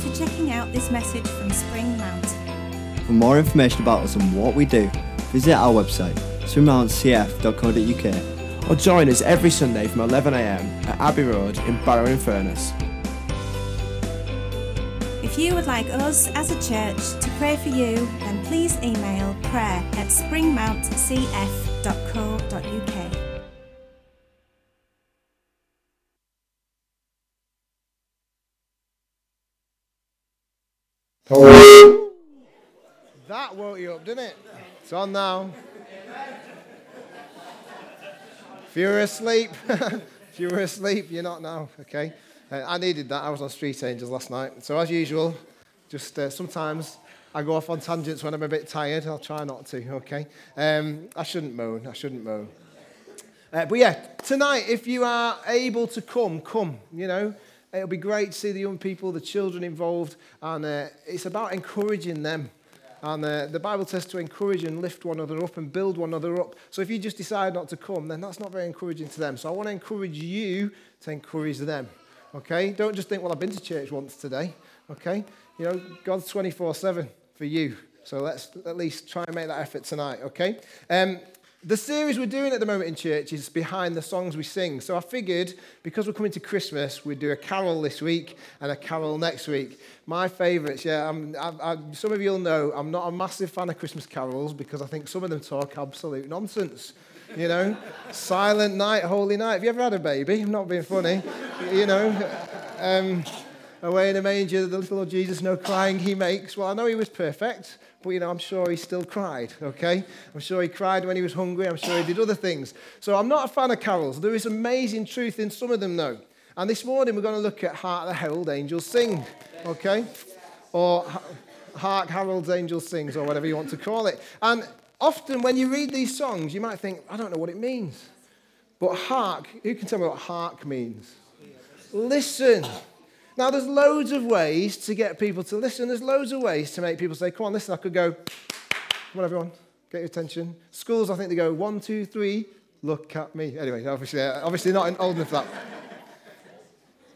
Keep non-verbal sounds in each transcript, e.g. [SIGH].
Thanks for checking out this message from Spring Mount. For more information about us and what we do, visit our website, springmountcf.co.uk. Or join us every Sunday from 11am at Abbey Road in Barrow in Furness. If you would like us as a church to pray for you, then please email prayer at springmountcf.co.uk. That woke you up, didn't it? It's on now. If you were asleep, [LAUGHS] if you were asleep, you're not now, okay? Uh, I needed that. I was on Street Angels last night. So, as usual, just uh, sometimes I go off on tangents when I'm a bit tired. I'll try not to, okay? Um, I shouldn't moan. I shouldn't moan. Uh, but yeah, tonight, if you are able to come, come, you know. It'll be great to see the young people, the children involved, and uh, it's about encouraging them. And uh, the Bible says to encourage and lift one another up and build one another up. So if you just decide not to come, then that's not very encouraging to them. So I want to encourage you to encourage them. Okay? Don't just think, well, I've been to church once today. Okay? You know, God's 24 7 for you. So let's at least try and make that effort tonight. Okay? Um, the series we're doing at the moment in church is behind the songs we sing. So I figured because we're coming to Christmas, we'd do a carol this week and a carol next week. My favourites, yeah, I'm, I, I, some of you will know I'm not a massive fan of Christmas carols because I think some of them talk absolute nonsense. You know, [LAUGHS] Silent Night, Holy Night. Have you ever had a baby? I'm not being funny. you know, um, away in a manger, the little Lord Jesus, no crying he makes. Well, I know he was perfect but you know, I'm sure he still cried, okay? I'm sure he cried when he was hungry. I'm sure he did other things. So I'm not a fan of carols. There is amazing truth in some of them, though. And this morning we're going to look at Hark the Herald Angels Sing, okay? Or Hark Harold's Angels Sings, or whatever you want to call it. And often when you read these songs, you might think, I don't know what it means. But hark, who can tell me what hark means? Listen. Now, there's loads of ways to get people to listen. There's loads of ways to make people say, Come on, listen. I could go, Come on, everyone, get your attention. Schools, I think they go, One, two, three, look at me. Anyway, obviously, uh, obviously not old enough for that. [LAUGHS]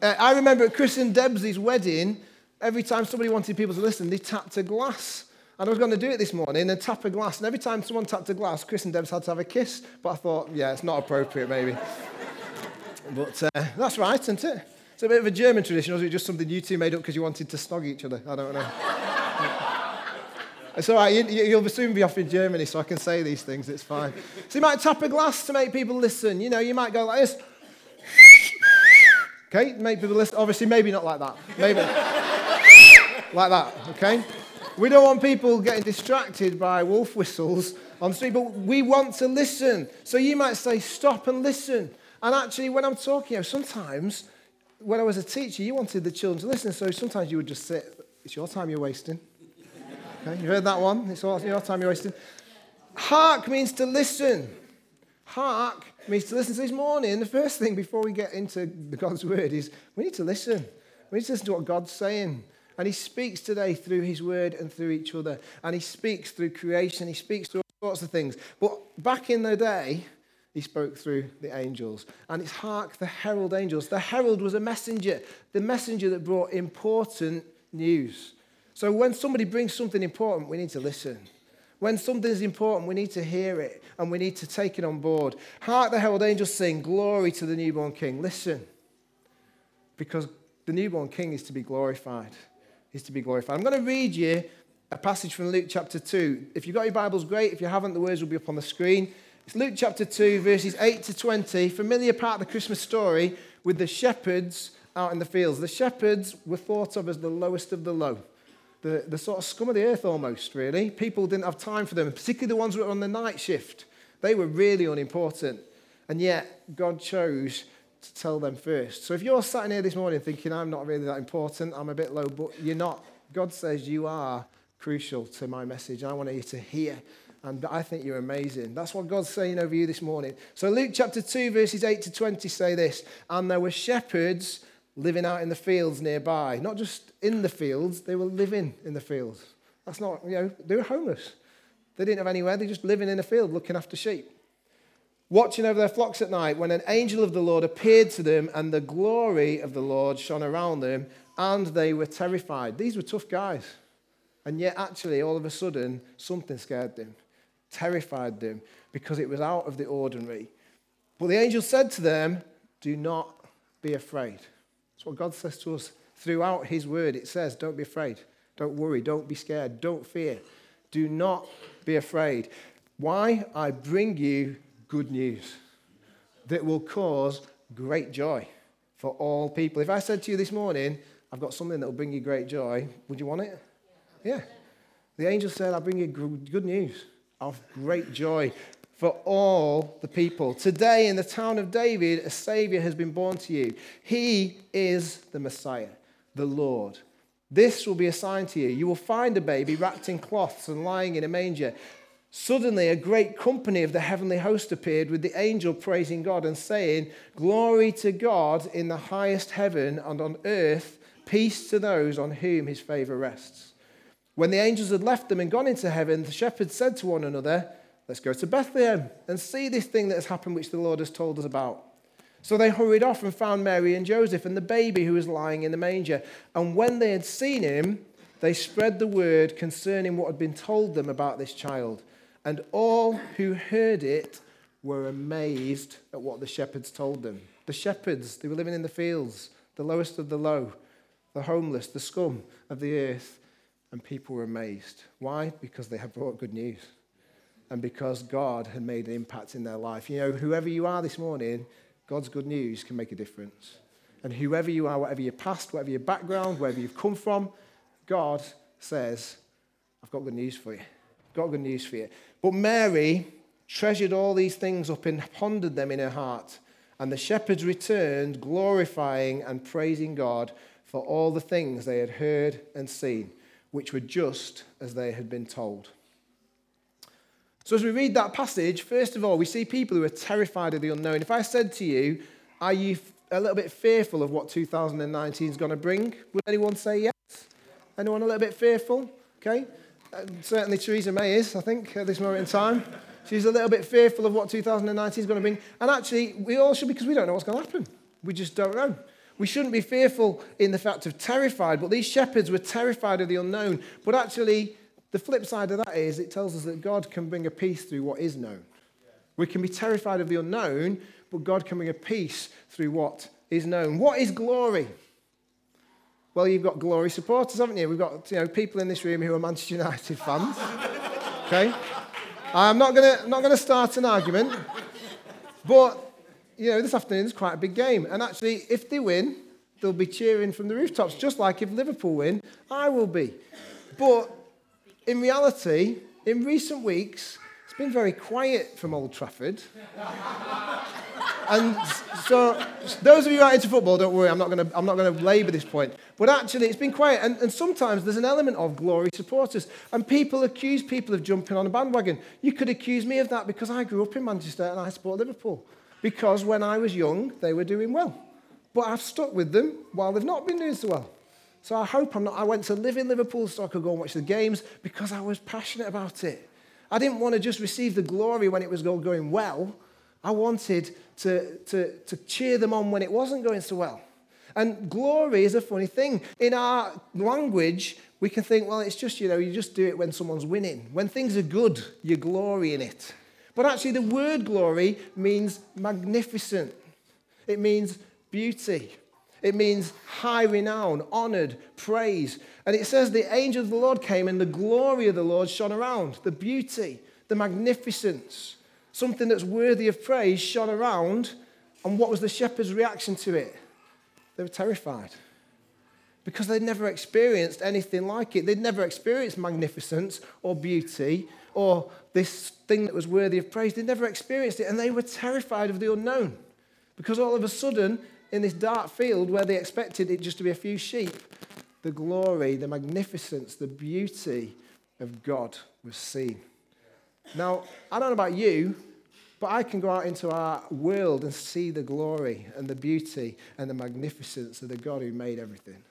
Uh, I remember at Chris and Deb's wedding, every time somebody wanted people to listen, they tapped a glass. And I was going to do it this morning and tap a glass. And every time someone tapped a glass, Chris and Debs had to have a kiss. But I thought, yeah, it's not appropriate, maybe. [LAUGHS] but uh, that's right, isn't it? It's a bit of a German tradition, or is it just something you two made up because you wanted to snog each other? I don't know. it's all right, you, will soon be off in Germany, so I can say these things, it's fine. So you might tap a glass to make people listen. You know, you might go like this. Okay, make people listen. Obviously, maybe not like that. Maybe like that, okay? We don't want people getting distracted by wolf whistles on the street, but we want to listen. So you might say, stop and listen. And actually, when I'm talking, sometimes when I was a teacher, you wanted the children to listen, so sometimes you would just say, It's your time you're wasting. Okay, you heard that one? It's all, your time you're wasting. Hark means to listen. Hark means to listen. So this morning, the first thing before we get into God's word is we need to listen. We need to listen to what God's saying. And He speaks today through His word and through each other. And He speaks through creation. He speaks through all sorts of things. But back in the day, he spoke through the angels. And it's hark the herald angels. The herald was a messenger, the messenger that brought important news. So when somebody brings something important, we need to listen. When something's important, we need to hear it and we need to take it on board. Hark the herald angels sing, Glory to the newborn king. Listen, because the newborn king is to be glorified. Is to be glorified. I'm going to read you a passage from Luke chapter 2. If you've got your Bibles, great. If you haven't, the words will be up on the screen. It's Luke chapter 2, verses 8 to 20, familiar part of the Christmas story with the shepherds out in the fields. The shepherds were thought of as the lowest of the low, the, the sort of scum of the earth almost, really. People didn't have time for them, particularly the ones who were on the night shift. They were really unimportant. And yet, God chose to tell them first. So if you're sat in here this morning thinking, I'm not really that important, I'm a bit low, but you're not, God says you are crucial to my message. I want you to hear and I think you're amazing. That's what God's saying over you this morning. So, Luke chapter 2, verses 8 to 20 say this And there were shepherds living out in the fields nearby. Not just in the fields, they were living in the fields. That's not, you know, they were homeless. They didn't have anywhere, they were just living in a field looking after sheep. Watching over their flocks at night when an angel of the Lord appeared to them and the glory of the Lord shone around them and they were terrified. These were tough guys. And yet, actually, all of a sudden, something scared them, terrified them, because it was out of the ordinary. But the angel said to them, Do not be afraid. That's what God says to us throughout His word. It says, Don't be afraid. Don't worry. Don't be scared. Don't fear. Do not be afraid. Why? I bring you good news that will cause great joy for all people. If I said to you this morning, I've got something that will bring you great joy, would you want it? Yeah. The angel said, I bring you good news of great joy for all the people. Today, in the town of David, a Savior has been born to you. He is the Messiah, the Lord. This will be a sign to you. You will find a baby wrapped in cloths and lying in a manger. Suddenly, a great company of the heavenly host appeared with the angel praising God and saying, Glory to God in the highest heaven and on earth, peace to those on whom his favor rests. When the angels had left them and gone into heaven, the shepherds said to one another, Let's go to Bethlehem and see this thing that has happened, which the Lord has told us about. So they hurried off and found Mary and Joseph and the baby who was lying in the manger. And when they had seen him, they spread the word concerning what had been told them about this child. And all who heard it were amazed at what the shepherds told them. The shepherds, they were living in the fields, the lowest of the low, the homeless, the scum of the earth. And people were amazed. Why? Because they had brought good news. And because God had made an impact in their life. You know, whoever you are this morning, God's good news can make a difference. And whoever you are, whatever your past, whatever your background, wherever you've come from, God says, I've got good news for you. I've Got good news for you. But Mary treasured all these things up and pondered them in her heart. And the shepherds returned, glorifying and praising God for all the things they had heard and seen, which were just as they had been told. So, as we read that passage, first of all, we see people who are terrified of the unknown. If I said to you, Are you a little bit fearful of what 2019 is going to bring? Would anyone say yes? Anyone a little bit fearful? Okay. Uh, certainly Theresa May is, I think, at this moment in time. She's a little bit fearful of what 2019 is going to bring. And actually, we all should because we don't know what's going to happen. We just don't know. We shouldn't be fearful in the fact of terrified, but these shepherds were terrified of the unknown. But actually, the flip side of that is it tells us that God can bring a peace through what is known. We can be terrified of the unknown, but God can bring a peace through what is known. What is glory? Well, you've got glory supporters, haven't you? We've got you know, people in this room who are Manchester United fans. Okay? I'm not going to not gonna start an argument, but you know, this afternoon is quite a big game. And actually, if they win, they'll be cheering from the rooftops, just like if Liverpool win, I will be. But in reality, in recent weeks, it's been very quiet from Old Trafford. and so, those of you who are into football, don't worry, I'm not going to I'm not going to labour this point. But actually, it's been quiet. And, and sometimes there's an element of glory supporters. And people accuse people of jumping on a bandwagon. You could accuse me of that because I grew up in Manchester and I support Liverpool. Because when I was young, they were doing well. But I've stuck with them while they've not been doing so well. So I hope I'm not. I went to live in Liverpool so I could go and watch the games because I was passionate about it. I didn't want to just receive the glory when it was going well. I wanted to, to, to cheer them on when it wasn't going so well. And glory is a funny thing. In our language, we can think, well, it's just, you know, you just do it when someone's winning. When things are good, you glory in it. But actually, the word glory means magnificent, it means beauty. It means high renown, honored, praise. And it says the angel of the Lord came and the glory of the Lord shone around. The beauty, the magnificence, something that's worthy of praise shone around. And what was the shepherd's reaction to it? They were terrified because they'd never experienced anything like it. They'd never experienced magnificence or beauty or this thing that was worthy of praise. They'd never experienced it, and they were terrified of the unknown because all of a sudden in this dark field where they expected it just to be a few sheep, the glory, the magnificence, the beauty of God was seen. Now, I don't know about you, but I can go out into our world and see the glory and the beauty and the magnificence of the God who made everything.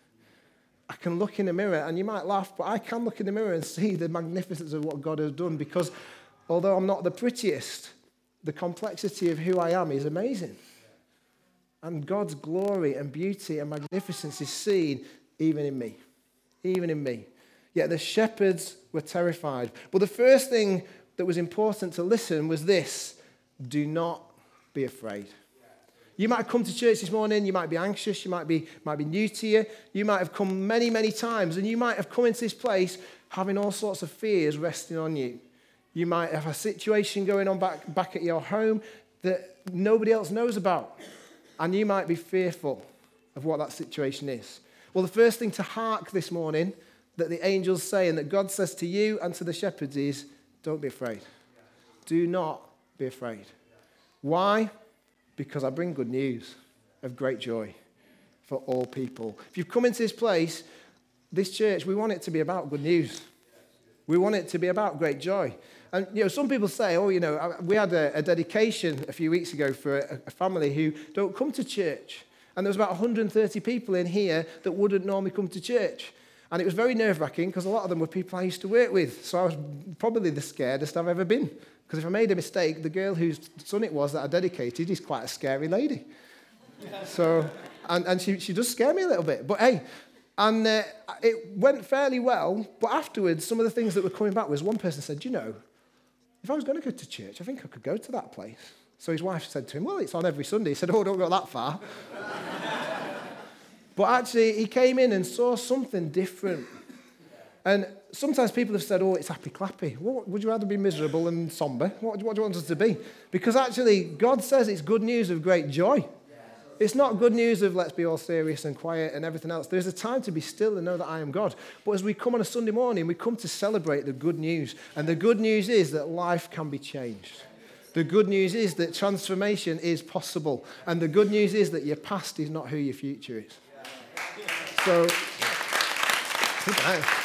I can look in the mirror, and you might laugh, but I can look in the mirror and see the magnificence of what God has done because although I'm not the prettiest, the complexity of who I am is amazing. And God's glory and beauty and magnificence is seen even in me. Even in me. Yet the shepherds were terrified. But the first thing that was important to listen was this do not be afraid. You might have come to church this morning, you might be anxious, you might be, might be new to you, you might have come many, many times, and you might have come into this place having all sorts of fears resting on you. You might have a situation going on back, back at your home that nobody else knows about, and you might be fearful of what that situation is. Well, the first thing to hark this morning that the angels say and that God says to you and to the shepherds is don't be afraid. Do not be afraid. Why? Because I bring good news of great joy for all people. If you've come into this place, this church, we want it to be about good news. We want it to be about great joy. And you know, some people say, oh, you know, we had a, a dedication a few weeks ago for a, a family who don't come to church. And there was about 130 people in here that wouldn't normally come to church. And it was very nerve wracking because a lot of them were people I used to work with. So I was probably the scaredest I've ever been. Because if I made a mistake, the girl whose son it was that I dedicated is quite a scary lady. so, and, and she, she does scare me a little bit. But hey, and uh, it went fairly well. But afterwards, some of the things that were coming back was one person said, you know, if I was going to go to church, I think I could go to that place. So his wife said to him, well, it's on every Sunday. He said, oh, don't go that far. [LAUGHS] But actually, he came in and saw something different. And sometimes people have said, oh, it's happy clappy. What, would you rather be miserable and somber? What, what do you want us to be? Because actually, God says it's good news of great joy. It's not good news of let's be all serious and quiet and everything else. There's a time to be still and know that I am God. But as we come on a Sunday morning, we come to celebrate the good news. And the good news is that life can be changed. The good news is that transformation is possible. And the good news is that your past is not who your future is. So, [LAUGHS]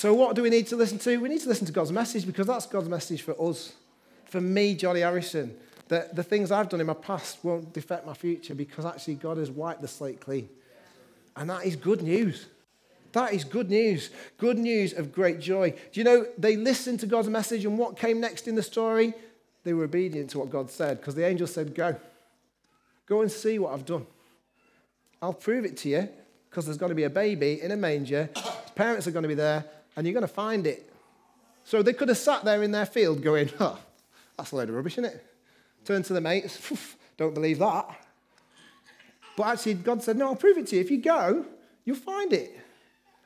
so what do we need to listen to? We need to listen to God's message because that's God's message for us. For me, Johnny Harrison, that the things I've done in my past won't affect my future because actually God has wiped the slate clean. And that is good news. That is good news. Good news of great joy. Do you know, they listened to God's message, and what came next in the story? They were obedient to what God said because the angel said, Go. Go and see what I've done. I'll prove it to you because there's going to be a baby in a manger. His parents are going to be there, and you're going to find it. So they could have sat there in their field going, [LAUGHS] Oh, that's a load of rubbish, isn't it? Turn to the mates, [LAUGHS] don't believe that. But actually, God said, No, I'll prove it to you. If you go, you'll find it.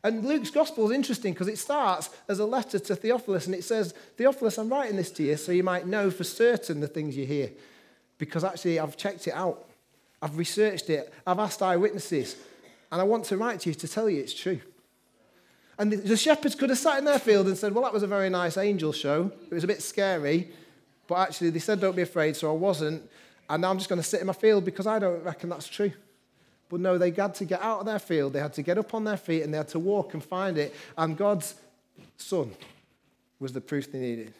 And Luke's gospel is interesting because it starts as a letter to Theophilus and it says, Theophilus, I'm writing this to you so you might know for certain the things you hear. Because actually, I've checked it out, I've researched it, I've asked eyewitnesses, and I want to write to you to tell you it's true. And the shepherds could have sat in their field and said, Well, that was a very nice angel show. It was a bit scary, but actually, they said, Don't be afraid, so I wasn't. And now I'm just going to sit in my field because I don't reckon that's true. But no, they had to get out of their field, they had to get up on their feet, and they had to walk and find it. And God's son was the proof they needed.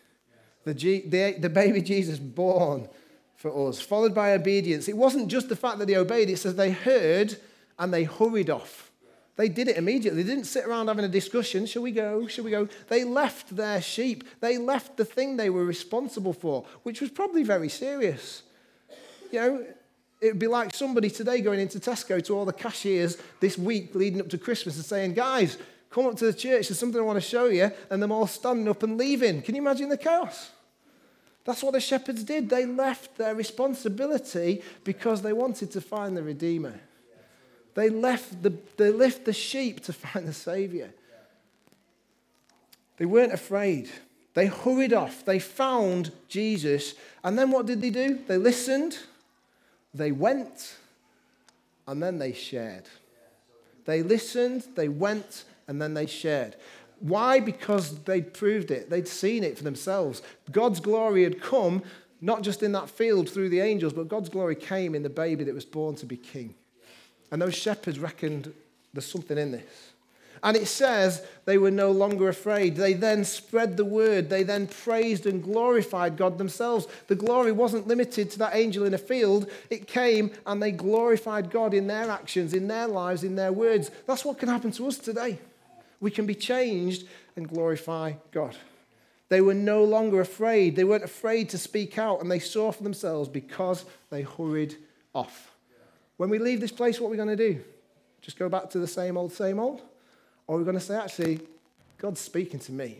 The, G, the, the baby Jesus born for us, followed by obedience. It wasn't just the fact that they obeyed, it says they heard and they hurried off. They did it immediately. They didn't sit around having a discussion. Shall we go? Shall we go? They left their sheep. They left the thing they were responsible for, which was probably very serious. You know, it would be like somebody today going into Tesco to all the cashiers this week leading up to Christmas and saying, guys, come up to the church, there's something I want to show you, and them all standing up and leaving. Can you imagine the chaos? That's what the shepherds did. They left their responsibility because they wanted to find the Redeemer. They left the, they left the sheep to find the Savior. They weren't afraid. They hurried off. They found Jesus. And then what did they do? They listened they went and then they shared. They listened, they went, and then they shared. Why? Because they'd proved it, they'd seen it for themselves. God's glory had come, not just in that field through the angels, but God's glory came in the baby that was born to be king. And those shepherds reckoned there's something in this. And it says they were no longer afraid. They then spread the word. They then praised and glorified God themselves. The glory wasn't limited to that angel in a field, it came and they glorified God in their actions, in their lives, in their words. That's what can happen to us today. We can be changed and glorify God. They were no longer afraid. They weren't afraid to speak out, and they saw for themselves because they hurried off. When we leave this place, what are we going to do? Just go back to the same old, same old? Or are we going to say, actually, God's speaking to me?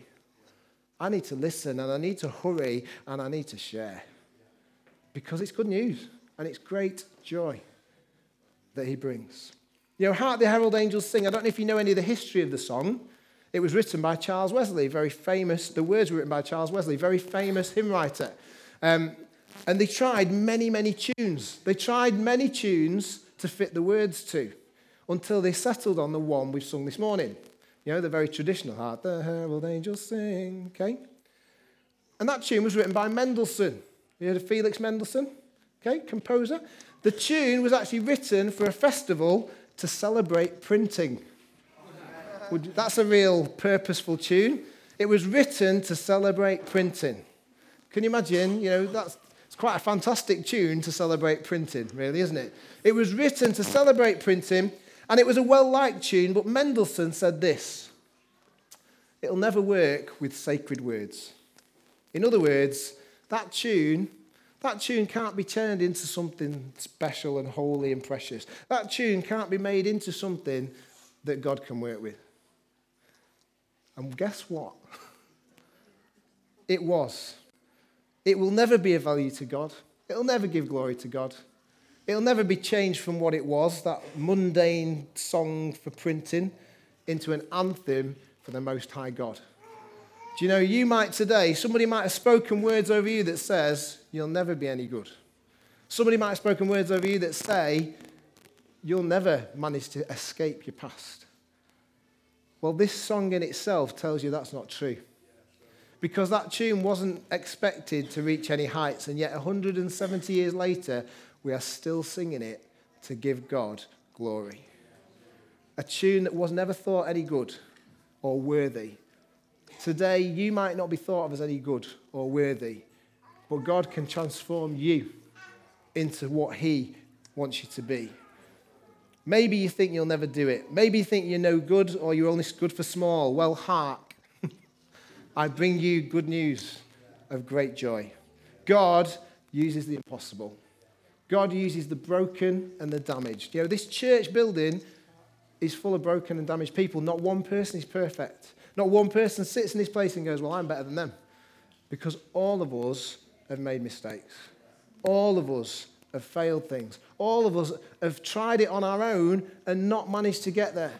I need to listen and I need to hurry and I need to share. Because it's good news and it's great joy that he brings. You know, Hark the Herald Angels Sing. I don't know if you know any of the history of the song. It was written by Charles Wesley, very famous. The words were written by Charles Wesley, very famous hymn writer. Um, and they tried many, many tunes. They tried many tunes to fit the words to until they settled on the one we've sung this morning. You know, the very traditional Hark the Herald Angels Sing, okay? And that tune was written by Mendelssohn. You heard of Felix Mendelssohn? Okay, composer. The tune was actually written for a festival to celebrate printing. That's a real purposeful tune. It was written to celebrate printing. Can you imagine? You know, that's it's quite a fantastic tune to celebrate printing, really, isn't it? It was written to celebrate printing, and it was a well liked tune, but Mendelssohn said this It'll never work with sacred words. In other words, that tune that tune can't be turned into something special and holy and precious. That tune can't be made into something that God can work with. And guess what? [LAUGHS] It was. It will never be of value to God. It'll never give glory to God. It'll never be changed from what it was, that mundane song for printing, into an anthem for the Most High God. Do you know, you might today, somebody might have spoken words over you that says, you'll never be any good. Somebody might have spoken words over you that say, you'll never manage to escape your past. Well, this song in itself tells you that's not true. Because that tune wasn't expected to reach any heights, and yet 170 years later, we are still singing it to give God glory. A tune that was never thought any good or worthy Today, you might not be thought of as any good or worthy, but God can transform you into what He wants you to be. Maybe you think you'll never do it. Maybe you think you're no good or you're only good for small. Well, hark. I bring you good news of great joy. God uses the impossible. God uses the broken and the damaged. You know, this church building is full of broken and damaged people. Not one person is perfect. Not one person sits in this place and goes, Well, I'm better than them. Because all of us have made mistakes. All of us have failed things. All of us have tried it on our own and not managed to get there.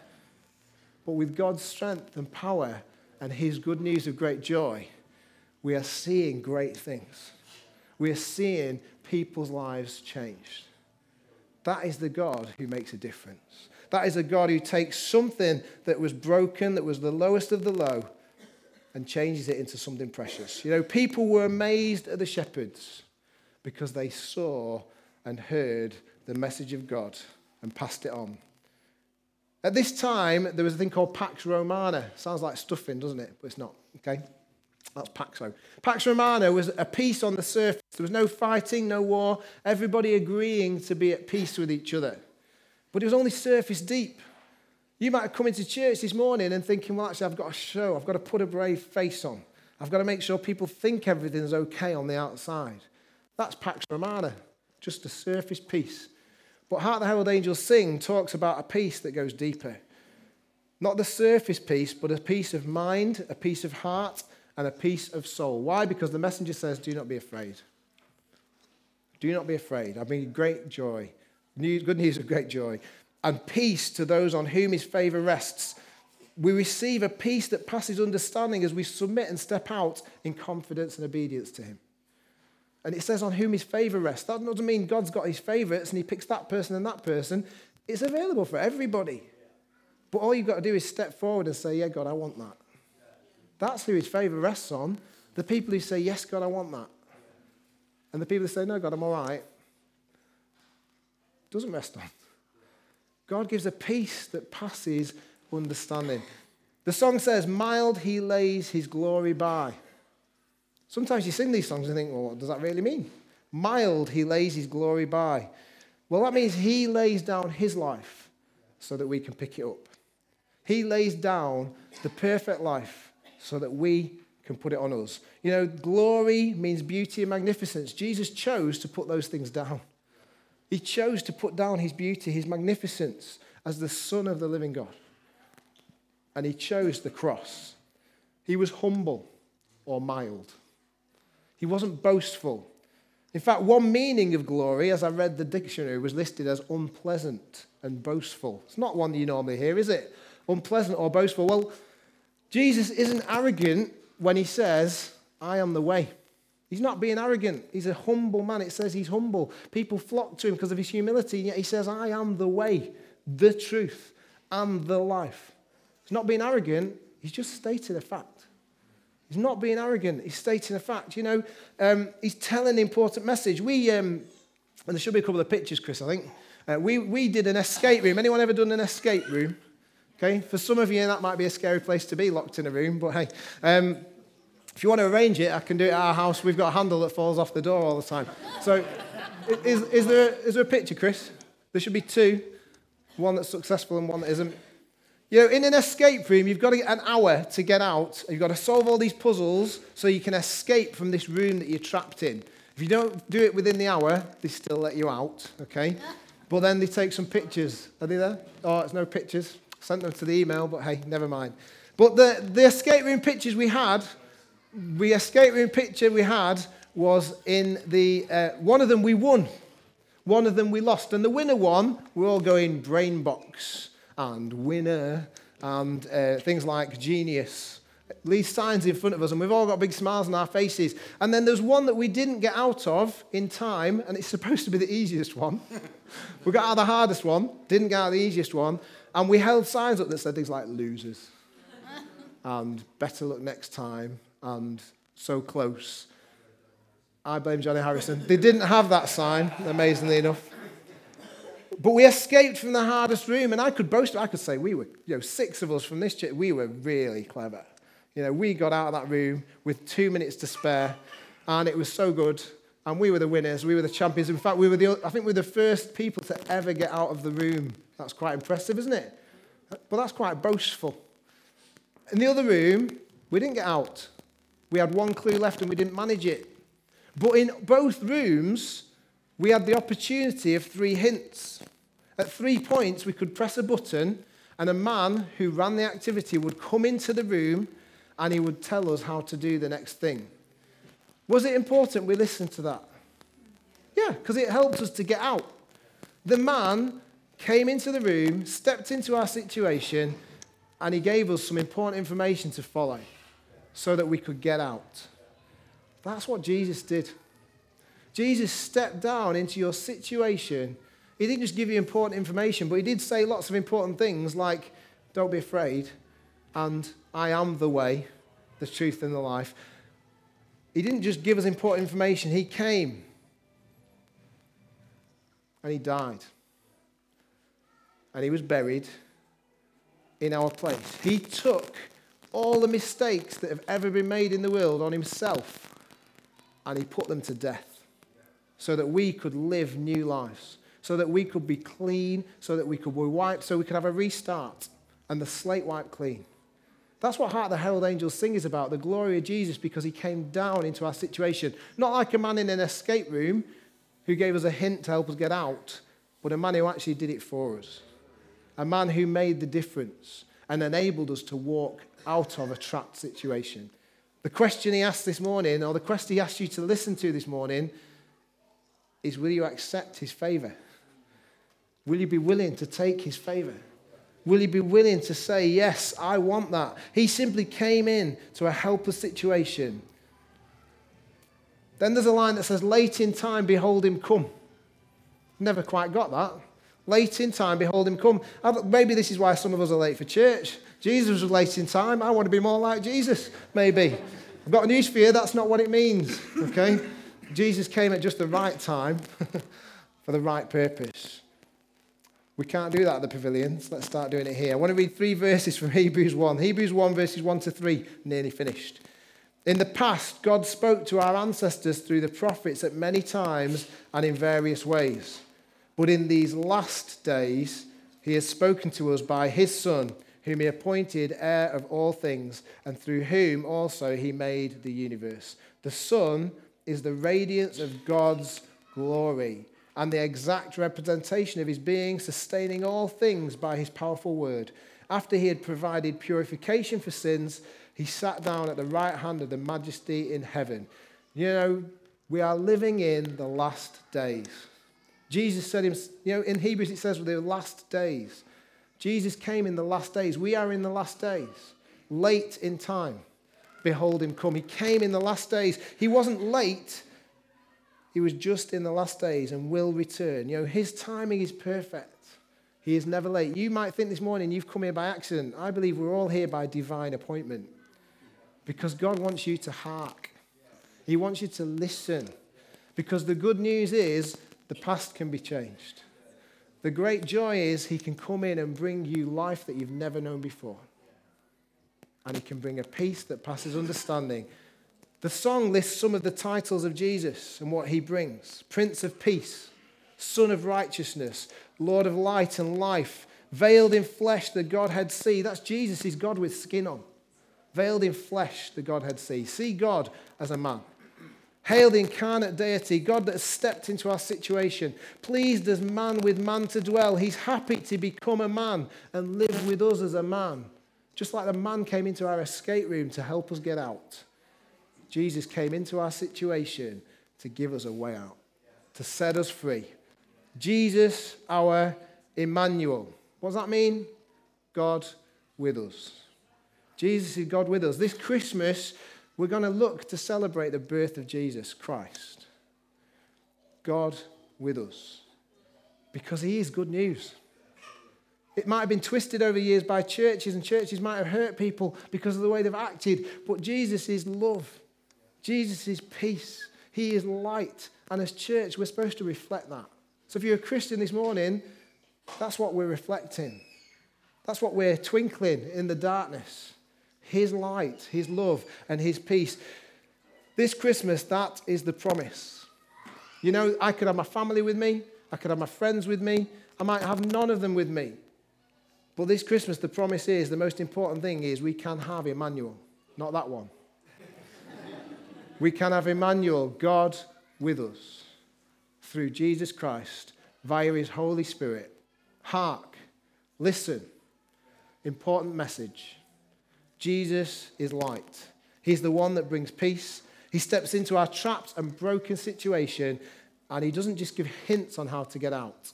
But with God's strength and power and His good news of great joy, we are seeing great things. We are seeing people's lives changed. That is the God who makes a difference. That is a God who takes something that was broken, that was the lowest of the low, and changes it into something precious. You know, people were amazed at the shepherds because they saw and heard the message of God and passed it on. At this time, there was a thing called Pax Romana. Sounds like stuffing, doesn't it? But it's not, okay? That's Paxo. Pax Romana was a peace on the surface. There was no fighting, no war, everybody agreeing to be at peace with each other. But it was only surface deep. You might have come into church this morning and thinking, well, actually, I've got a show. I've got to put a brave face on. I've got to make sure people think everything's okay on the outside. That's Pax Romana, just a surface peace. But Hark the Herald Angels Sing talks about a peace that goes deeper. Not the surface peace, but a peace of mind, a peace of heart, and a peace of soul. Why? Because the messenger says, Do not be afraid. Do not be afraid. I bring great joy good news of great joy, and peace to those on whom his favor rests. We receive a peace that passes understanding as we submit and step out in confidence and obedience to him. And it says on whom his favor rests. That doesn't mean God's got his favorites and he picks that person and that person. It's available for everybody. But all you've got to do is step forward and say, Yeah, God, I want that. That's who his favor rests on. The people who say, Yes, God, I want that. And the people who say, No, God, I'm all right doesn't rest on. God gives a peace that passes understanding. The song says, Mild he lays his glory by. Sometimes you sing these songs and think, well, what does that really mean? Mild he lays his glory by. Well, that means he lays down his life so that we can pick it up. He lays down the perfect life so that we can put it on us. You know, glory means beauty and magnificence. Jesus chose to put those things down. He chose to put down his beauty, his magnificence, as the Son of the living God. And he chose the cross. He was humble or mild. He wasn't boastful. In fact, one meaning of glory, as I read the dictionary, was listed as unpleasant and boastful. It's not one you normally hear, is it? Unpleasant or boastful. Well, Jesus isn't arrogant when he says, I am the way. He's not being arrogant. He's a humble man. It says he's humble. People flock to him because of his humility, and yet he says, I am the way, the truth, and the life. He's not being arrogant, he's just stated a fact. He's not being arrogant, he's stating a fact. You know, um, he's telling an important message. We, um, and there should be a couple of pictures, Chris, I think. Uh, we, we did an escape room. Anyone ever done an escape room? Okay, for some of you, that might be a scary place to be, locked in a room, but hey. Um, if you want to arrange it, I can do it at our house. We've got a handle that falls off the door all the time. So, is, is, there, is there a picture, Chris? There should be two one that's successful and one that isn't. You know, in an escape room, you've got an hour to get out. You've got to solve all these puzzles so you can escape from this room that you're trapped in. If you don't do it within the hour, they still let you out, okay? But then they take some pictures. Are they there? Oh, it's no pictures. Sent them to the email, but hey, never mind. But the, the escape room pictures we had, the escape room picture we had was in the, uh, one of them we won. One of them we lost. And the winner one, we're all going brain box and winner and uh, things like genius. These signs in front of us, and we've all got big smiles on our faces. And then there's one that we didn't get out of in time, and it's supposed to be the easiest one. [LAUGHS] we got out of the hardest one, didn't get out of the easiest one, and we held signs up that said things like losers [LAUGHS] and better luck next time and so close. I blame Johnny Harrison. They didn't have that sign, amazingly enough. But we escaped from the hardest room, and I could boast, I could say we were, you know, six of us from this church, we were really clever. You know, we got out of that room with two minutes to spare, and it was so good. And we were the winners, we were the champions. In fact, we were the, I think we were the first people to ever get out of the room. That's quite impressive, isn't it? But that's quite boastful. In the other room, we didn't get out. We had one clue left and we didn't manage it. But in both rooms, we had the opportunity of three hints. At three points, we could press a button, and a man who ran the activity would come into the room and he would tell us how to do the next thing. Was it important we listened to that? Yeah, because it helped us to get out. The man came into the room, stepped into our situation, and he gave us some important information to follow so that we could get out. That's what Jesus did. Jesus stepped down into your situation. He didn't just give you important information, but he did say lots of important things like, don't be afraid, and I am the way, the truth, and the life. He didn't just give us important information, he came and he died. And he was buried in our place. He took all the mistakes that have ever been made in the world on himself and he put them to death so that we could live new lives, so that we could be clean, so that we could be wiped, so we could have a restart and the slate wiped clean. That's what Hark the Herald Angels sing is about the glory of Jesus because he came down into our situation. Not like a man in an escape room who gave us a hint to help us get out, but a man who actually did it for us. A man who made the difference and enabled us to walk out of a trapped situation. The question he asked this morning, or the question he asked you to listen to this morning, is will you accept his favor? Will you be willing to take his favor? Will you be willing to say, Yes, I want that? He simply came in to a helpless situation. Then there's a line that says, Late in time, behold him come. Never quite got that. Late in time, behold him come. Maybe this is why some of us are late for church. Jesus was late in time. I want to be more like Jesus, maybe. I've got news for you. That's not what it means, okay? Jesus came at just the right time [LAUGHS] for the right purpose. We can't do that at the pavilions. Let's start doing it here. I want to read three verses from [LAUGHS] Hebrews 1. Hebrews 1, verses 1 to 3, nearly finished. In the past, God spoke to our ancestors through the prophets at many times and in various ways. But in these last days, he has spoken to us by his Son, whom he appointed heir of all things, and through whom also he made the universe. The Son is the radiance of God's glory and the exact representation of his being, sustaining all things by his powerful word. After he had provided purification for sins, he sat down at the right hand of the majesty in heaven. You know, we are living in the last days. Jesus said, you know, in Hebrews it says the last days. Jesus came in the last days. We are in the last days, late in time. Behold him come. He came in the last days. He wasn't late, he was just in the last days and will return. You know, his timing is perfect. He is never late. You might think this morning you've come here by accident. I believe we're all here by divine appointment because God wants you to hark. He wants you to listen because the good news is the past can be changed. The great joy is He can come in and bring you life that you've never known before. And He can bring a peace that passes understanding. The song lists some of the titles of Jesus and what he brings Prince of Peace, Son of Righteousness, Lord of Light and Life, veiled in flesh, the Godhead see. That's Jesus, he's God with skin on. Veiled in flesh, the Godhead see. See God as a man. Hail the incarnate deity, God that has stepped into our situation, pleased as man with man to dwell. He's happy to become a man and live with us as a man. Just like the man came into our escape room to help us get out. Jesus came into our situation to give us a way out, to set us free. Jesus, our Emmanuel. What does that mean? God with us. Jesus is God with us. This Christmas, we're going to look to celebrate the birth of Jesus Christ. God with us. Because he is good news. It might have been twisted over years by churches, and churches might have hurt people because of the way they've acted, but Jesus is love. Jesus is peace. He is light. And as church, we're supposed to reflect that. So if you're a Christian this morning, that's what we're reflecting. That's what we're twinkling in the darkness. His light, His love, and His peace. This Christmas, that is the promise. You know, I could have my family with me, I could have my friends with me, I might have none of them with me. But this Christmas, the promise is the most important thing is we can have Emmanuel, not that one [LAUGHS] we can have Emmanuel, God with us, through Jesus Christ via his Holy Spirit. Hark, listen. Important message. Jesus is light. He's the one that brings peace. He steps into our trapped and broken situation, and he doesn't just give hints on how to get out.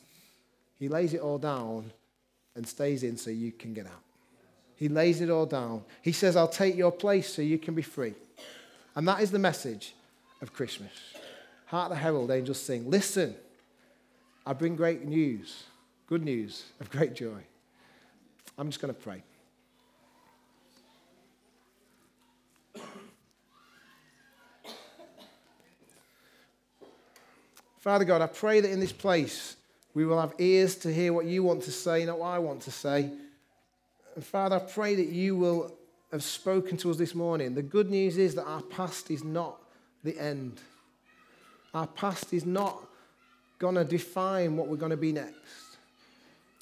He lays it all down and stays in so you can get out. He lays it all down. He says, I'll take your place so you can be free. And that is the message of Christmas. Hark the herald angels sing, Listen, I bring great news, good news of great joy. I'm just going to pray. Father God, I pray that in this place we will have ears to hear what you want to say, not what I want to say. And Father, I pray that you will have spoken to us this morning. The good news is that our past is not the end. Our past is not going to define what we're going to be next.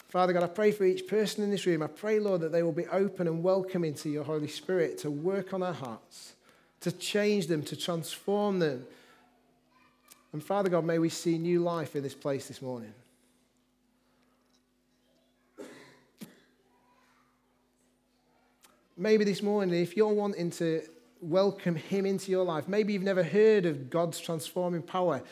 Father God, I pray for each person in this room. I pray, Lord, that they will be open and welcoming to your Holy Spirit to work on our hearts, to change them, to transform them. And Father God, may we see new life in this place this morning. Maybe this morning, if you're wanting to welcome Him into your life, maybe you've never heard of God's transforming power,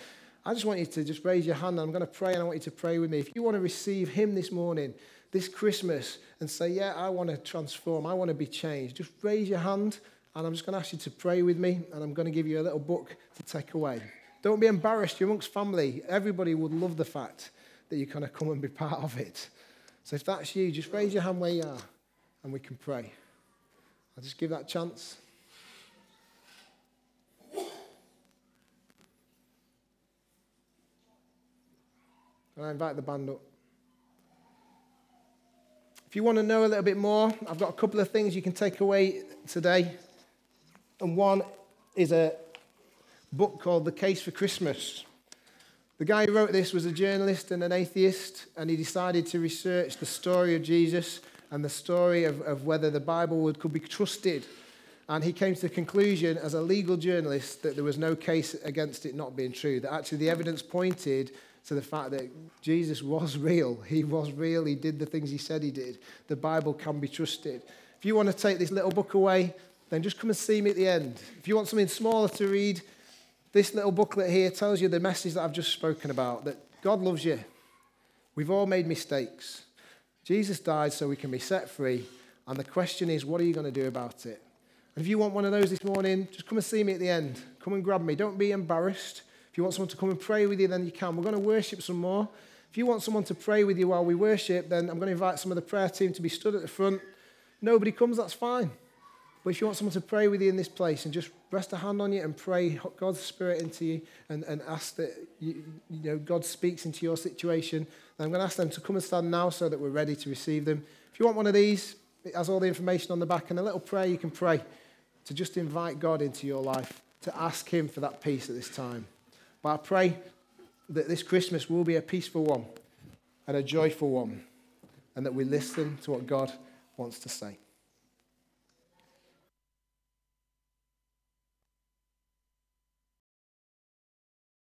I just want you to just raise your hand I'm going to pray and I want you to pray with me. If you want to receive Him this morning, this Christmas, and say, Yeah, I want to transform, I want to be changed, just raise your hand and I'm just going to ask you to pray with me and I'm going to give you a little book to take away. Don't be embarrassed. You're amongst family. Everybody would love the fact that you kind of come and be part of it. So if that's you, just raise your hand where you are and we can pray. I'll just give that a chance. And I invite the band up. If you want to know a little bit more, I've got a couple of things you can take away today. And one is a book called The Case for Christmas. The guy who wrote this was a journalist and an atheist, and he decided to research the story of Jesus and the story of, of whether the Bible would, could be trusted. And he came to the conclusion, as a legal journalist, that there was no case against it not being true, that actually the evidence pointed to the fact that Jesus was real. [LAUGHS] He was real. He did the things he said he did. The Bible can be trusted. If you want to take this little book away, then just come and see me at the end. If you want something smaller to read, this little booklet here tells you the message that I've just spoken about that God loves you. We've all made mistakes. Jesus died so we can be set free. And the question is, what are you going to do about it? And if you want one of those this morning, just come and see me at the end. Come and grab me. Don't be embarrassed. If you want someone to come and pray with you, then you can. We're going to worship some more. If you want someone to pray with you while we worship, then I'm going to invite some of the prayer team to be stood at the front. Nobody comes, that's fine. But if you want someone to pray with you in this place and just rest a hand on you and pray God's Spirit into you and, and ask that you, you know, God speaks into your situation, then I'm going to ask them to come and stand now so that we're ready to receive them. If you want one of these, it has all the information on the back and a little prayer you can pray to just invite God into your life, to ask Him for that peace at this time. But I pray that this Christmas will be a peaceful one and a joyful one, and that we listen to what God wants to say.